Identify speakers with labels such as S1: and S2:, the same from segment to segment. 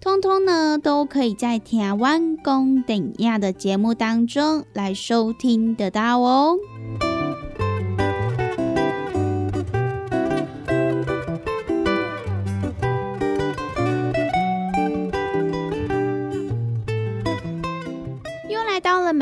S1: 通通呢，都可以在台湾公等亚的节目当中来收听得到哦。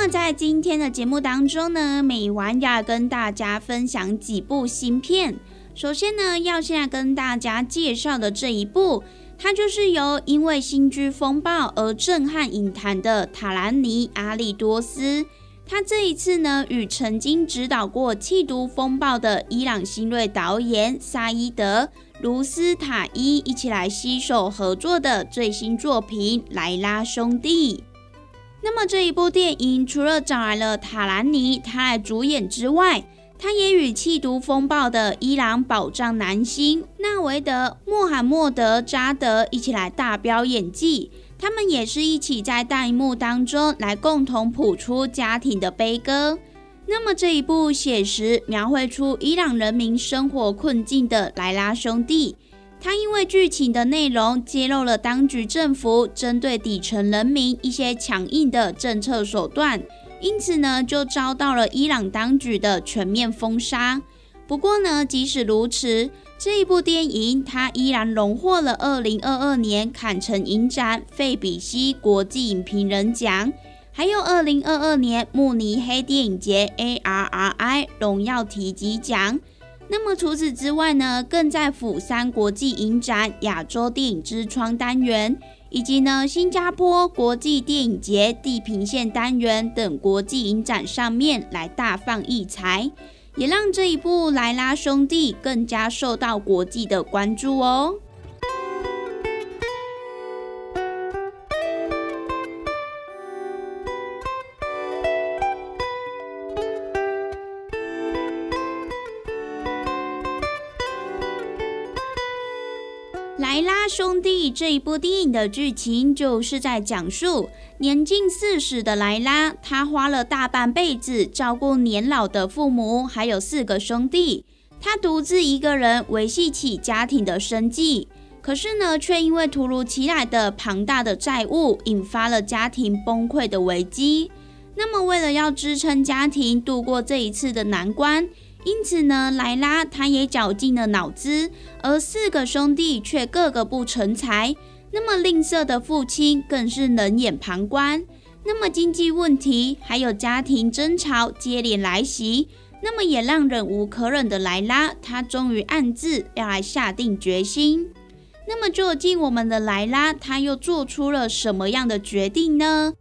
S1: 那么在今天的节目当中呢，美玩要跟大家分享几部新片。首先呢，要先来跟大家介绍的这一部，它就是由因为新居风暴而震撼影坛的塔兰尼阿里多斯。他这一次呢，与曾经指导过《气毒风暴》的伊朗新锐导演沙伊德卢斯塔伊一起来携手合作的最新作品《莱拉兄弟》。那么这一部电影除了找来了塔兰尼他来主演之外，他也与气毒风暴的伊朗宝藏男星纳维德穆罕默德扎德一起来大飙演技。他们也是一起在大荧幕当中来共同谱出家庭的悲歌。那么这一部写实描绘出伊朗人民生活困境的莱拉兄弟。他因为剧情的内容揭露了当局政府针对底层人民一些强硬的政策手段，因此呢就遭到了伊朗当局的全面封杀。不过呢，即使如此，这一部电影它依然荣获了二零二二年坎城影展费比西国际影评人奖，还有二零二二年慕尼黑电影节 ARRI 荣耀提及奖。那么除此之外呢，更在釜山国际影展亚洲电影之窗单元，以及呢新加坡国际电影节地平线单元等国际影展上面来大放异彩，也让这一部《莱拉兄弟》更加受到国际的关注哦。这一部电影的剧情，就是在讲述年近四十的莱拉，她花了大半辈子照顾年老的父母，还有四个兄弟，她独自一个人维系起家庭的生计。可是呢，却因为突如其来的庞大的债务，引发了家庭崩溃的危机。那么，为了要支撑家庭度过这一次的难关。因此呢，莱拉他也绞尽了脑汁，而四个兄弟却个个不成才。那么吝啬的父亲更是冷眼旁观。那么经济问题还有家庭争吵接连来袭，那么也让忍无可忍的莱拉，他终于暗自要来下定决心。那么究竟我们的莱拉他又做出了什么样的决定呢？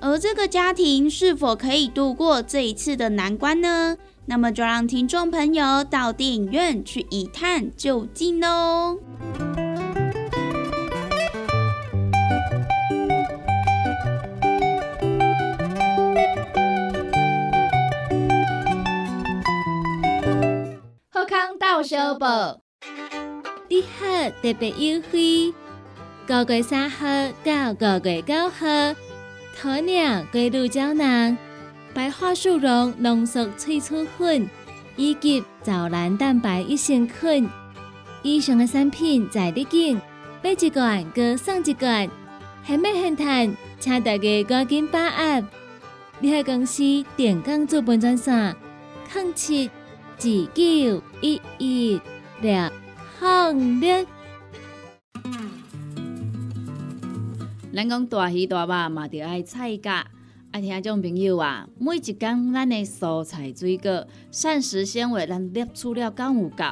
S1: 而这个家庭是否可以度过这一次的难关呢？那么就让听众朋友到电影院去一探究竟喽。
S2: 贺康到小报，
S3: 你好，特别优惠，九月三号到九月九号，鸵鸟龟鹿胶囊。白桦树茸浓缩萃取粉以及藻蓝蛋白益生菌，以上的产品在你境买一罐，各送一罐，还没很赚，请大家赶紧把握！你喺公司电工做本专线，零七自九一一六零六。
S2: 咱讲大鱼大肉嘛，着爱菜价。爱听种朋友啊，每一工咱的蔬菜水果、膳食纤维，咱摄取了够有够？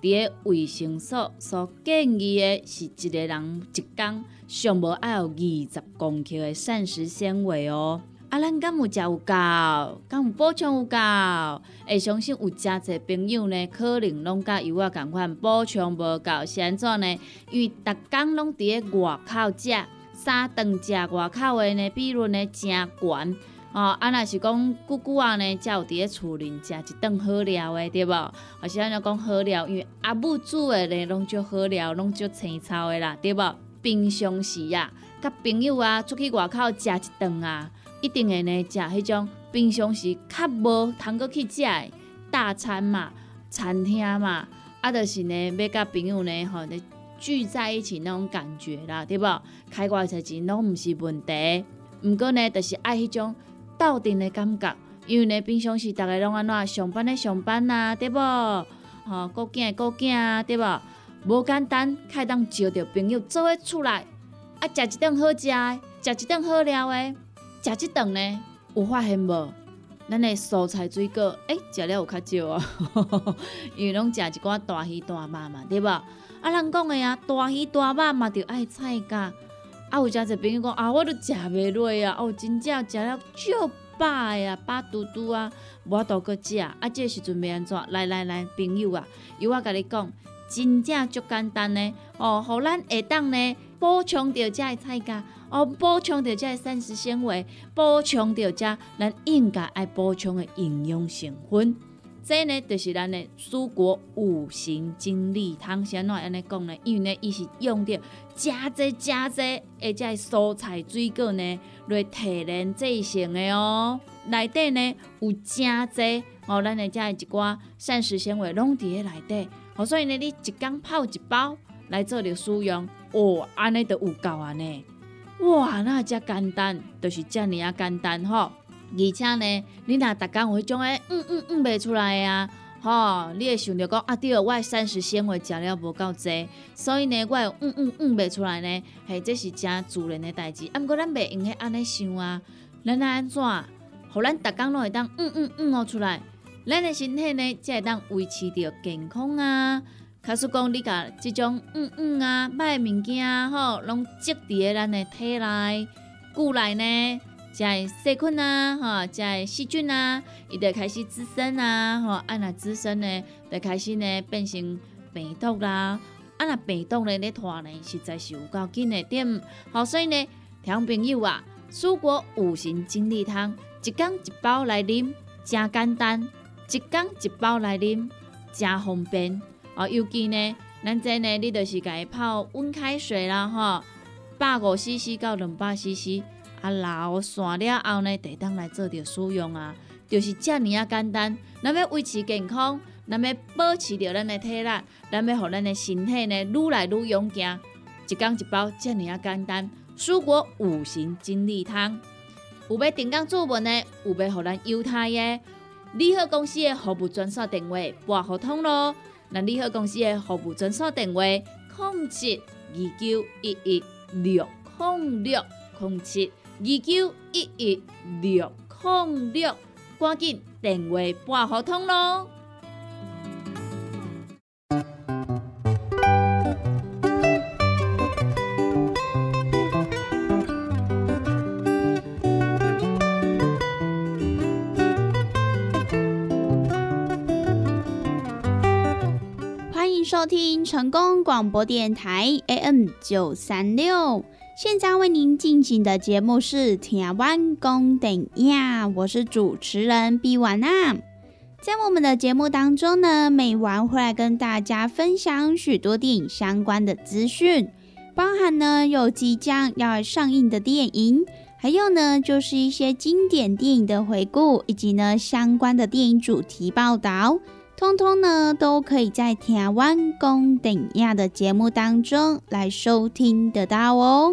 S2: 伫个卫生所所建议的是一个人一工上无爱有二十公克的膳食纤维哦。啊，咱敢有食有够？敢有补充有够？会相信有真侪朋友呢，可能拢甲油啊共款补充无够，是安怎呢？因为逐工拢伫个外口食，三顿食外口的呢，比率呢诚悬。哦，啊，若是讲久久啊呢，才有伫咧厝里食一顿好料的，对无？或是安尼讲好料，因为阿母煮的呢，拢足好料，拢足青草的啦，对无？平常时啊，甲朋友啊出去外口食一顿啊。一定会呢，食迄种平常时较无通过去食的大餐嘛、餐厅嘛，啊，就是呢，要甲朋友呢，吼，聚在一起那种感觉啦，对不？开偌侪钱拢毋是问题，毋过呢，就是爱迄种斗阵的感觉，因为呢，平常时逐个拢安怎上班的上班啊，对不？吼，顾囝顾囝啊，对不？无简单，开当招着朋友做伙出来，啊，食一顿好食的，食一顿好料的。食一顿呢，有发现无？咱的蔬菜水果，诶，食了有较少啊，因为拢食一寡大鱼大肉嘛，对不？啊，人讲的啊，大鱼大肉嘛，着爱菜价。啊，有诚侪朋友讲啊，我都食袂落啊，哦，真正食了足饱的啊，饱嘟嘟啊，无法度搁食。啊，这时阵要安怎？来来来，朋友啊，由我甲你讲，真正足简单呢，哦，互咱下当呢补充着遮的菜价。哦，补充着遮膳食纤维，补充着遮咱应该爱补充的营养成分。这呢，就是咱的蔬果五行精力汤。先怎安尼讲呢？因为呢，伊是用着加济加济，而且蔬菜水果呢来提炼制成的哦。内底呢有真济哦，咱的遮一寡膳食纤维拢伫咧内底。哦，所以呢，你一缸泡一包来做着使用，哦，安尼就有够安尼。哇，那遮简单，就是遮尔啊简单吼！而且呢，你若逐工有迄种诶，嗯嗯嗯袂出来啊，吼，你会想着讲啊，对，我诶膳食纤维食了无够济，所以呢，我嗯嗯嗯袂出来呢，嘿，这是真自然诶代志。啊，毋过咱袂用去安尼想啊，咱安怎，互咱逐工拢会当嗯嗯嗯哦出来，咱诶身体呢才会当维持着健康啊。假使讲你甲即种嗯嗯啊歹物件吼，拢积伫咧咱的体内、骨内呢，即个细菌啊，吼，即个细菌啊，伊就开始滋生啊，吼，啊若滋生呢，就开始呢变成病毒啦，啊若病毒呢咧拖呢，实在是有够紧的点。好，所以呢，听朋友啊，蔬果五行精力汤，一缸一包来啉，真简单；一缸一包来啉，真方便。哦，尤其呢，咱这呢，你就是家泡温开水啦，吼，百五 CC 到两百 CC，啊，老散了后呢，得当来做着使用啊，就是遮尔啊简单。咱要维持健康，咱要保持着咱的体力，咱要互咱的身体呢愈来愈勇健，一缸一包遮尔啊简单。蔬果五行精力汤，有要订购做文的，有要互咱犹太的，利好公司的服务专线电话拨互通咯。那利好公司的服务专线电话：零七二九一一六控六零七二九一一六零六，赶紧电话拨合通咯！
S1: 收听成功广播电台 AM 九三六，现在为您进行的节目是《台湾公电影》，我是主持人毕婉娜。在我们的节目当中呢，每晚会来跟大家分享许多电影相关的资讯，包含呢有即将要上映的电影，还有呢就是一些经典电影的回顾，以及呢相关的电影主题报道。通通呢，都可以在台湾公等亚的节目当中来收听得到哦。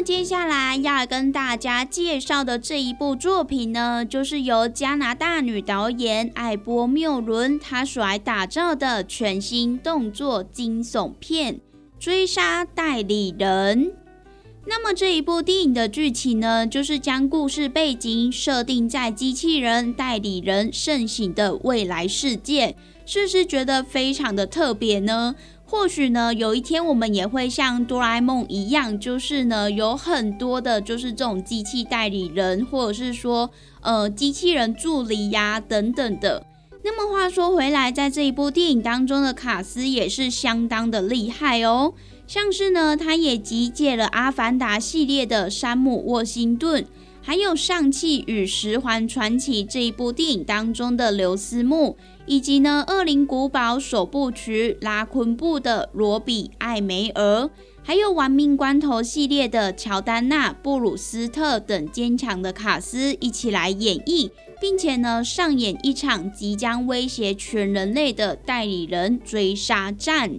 S1: 接下来要跟大家介绍的这一部作品呢，就是由加拿大女导演艾波缪伦她所打造的全新动作惊悚片《追杀代理人》。那么这一部电影的剧情呢，就是将故事背景设定在机器人代理人盛行的未来世界，是不是觉得非常的特别呢？或许呢，有一天我们也会像哆啦 A 梦一样，就是呢，有很多的，就是这种机器代理人，或者是说，呃，机器人助理呀等等的。那么话说回来，在这一部电影当中的卡斯也是相当的厉害哦，像是呢，他也集结了《阿凡达》系列的山姆沃辛顿。还有《上汽与十环传奇》这一部电影当中的刘思慕，以及呢《恶灵古堡》首部曲拉昆布的罗比艾梅尔，还有《玩命关头》系列的乔丹娜布鲁斯特等坚强的卡斯一起来演绎，并且呢上演一场即将威胁全人类的代理人追杀战。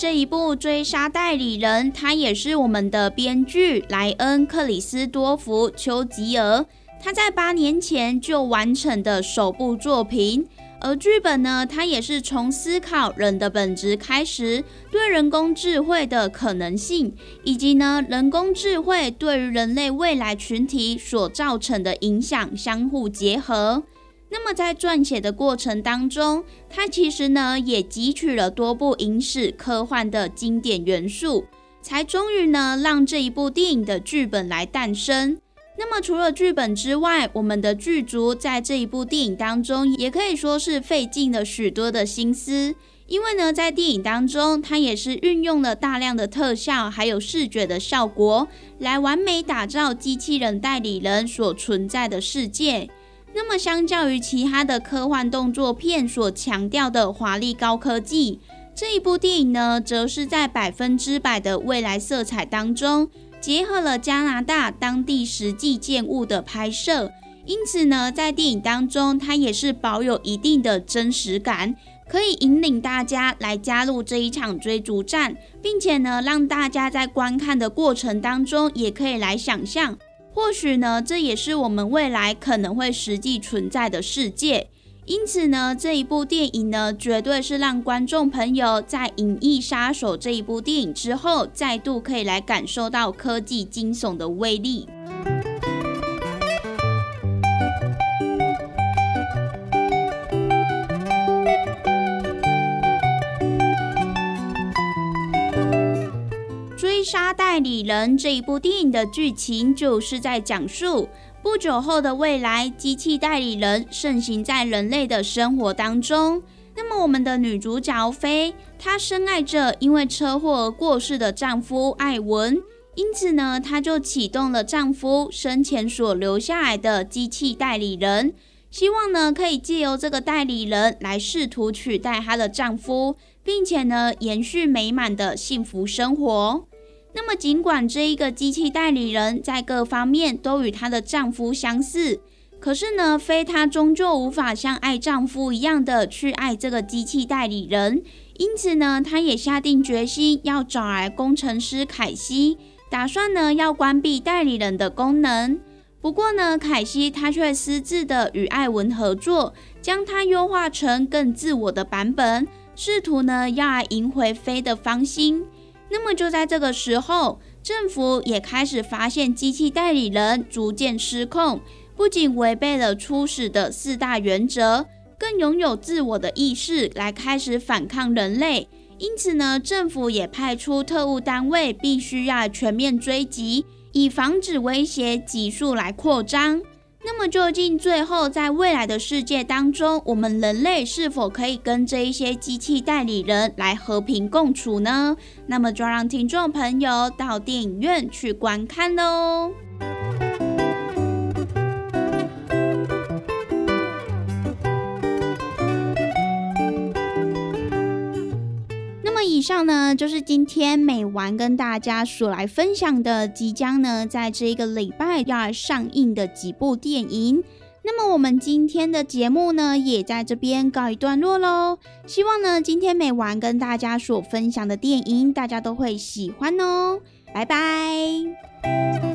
S1: 这一部《追杀代理人》，他也是我们的编剧莱恩·克里斯多夫·丘吉尔，他在八年前就完成的首部作品。而剧本呢，他也是从思考人的本质开始，对人工智慧的可能性，以及呢人工智慧对于人类未来群体所造成的影响相互结合。那么在撰写的过程当中，他其实呢也汲取了多部影史科幻的经典元素，才终于呢让这一部电影的剧本来诞生。那么除了剧本之外，我们的剧组在这一部电影当中也可以说是费尽了许多的心思，因为呢在电影当中，它也是运用了大量的特效还有视觉的效果，来完美打造机器人代理人所存在的世界。那么，相较于其他的科幻动作片所强调的华丽高科技，这一部电影呢，则是在百分之百的未来色彩当中，结合了加拿大当地实际建物的拍摄。因此呢，在电影当中，它也是保有一定的真实感，可以引领大家来加入这一场追逐战，并且呢，让大家在观看的过程当中，也可以来想象。或许呢，这也是我们未来可能会实际存在的世界。因此呢，这一部电影呢，绝对是让观众朋友在《银翼杀手》这一部电影之后，再度可以来感受到科技惊悚的威力。《杀代理人》这一部电影的剧情，就是在讲述不久后的未来，机器代理人盛行在人类的生活当中。那么，我们的女主角菲，她深爱着因为车祸而过世的丈夫艾文，因此呢，她就启动了丈夫生前所留下来的机器代理人，希望呢，可以借由这个代理人来试图取代她的丈夫，并且呢，延续美满的幸福生活。那么，尽管这一个机器代理人在各方面都与她的丈夫相似，可是呢，菲她终究无法像爱丈夫一样的去爱这个机器代理人。因此呢，她也下定决心要找来工程师凯西，打算呢要关闭代理人的功能。不过呢，凯西她却私自的与艾文合作，将它优化成更自我的版本，试图呢要来赢回菲的芳心。那么就在这个时候，政府也开始发现机器代理人逐渐失控，不仅违背了初始的四大原则，更拥有自我的意识来开始反抗人类。因此呢，政府也派出特务单位，必须要全面追击，以防止威胁急速来扩张。那么究竟最后在未来的世界当中，我们人类是否可以跟这一些机器代理人来和平共处呢？那么就让听众朋友到电影院去观看喽。上呢，就是今天美完跟大家所来分享的，即将呢在这一个礼拜要上映的几部电影。那么我们今天的节目呢，也在这边告一段落喽。希望呢今天美完跟大家所分享的电影，大家都会喜欢哦。拜拜。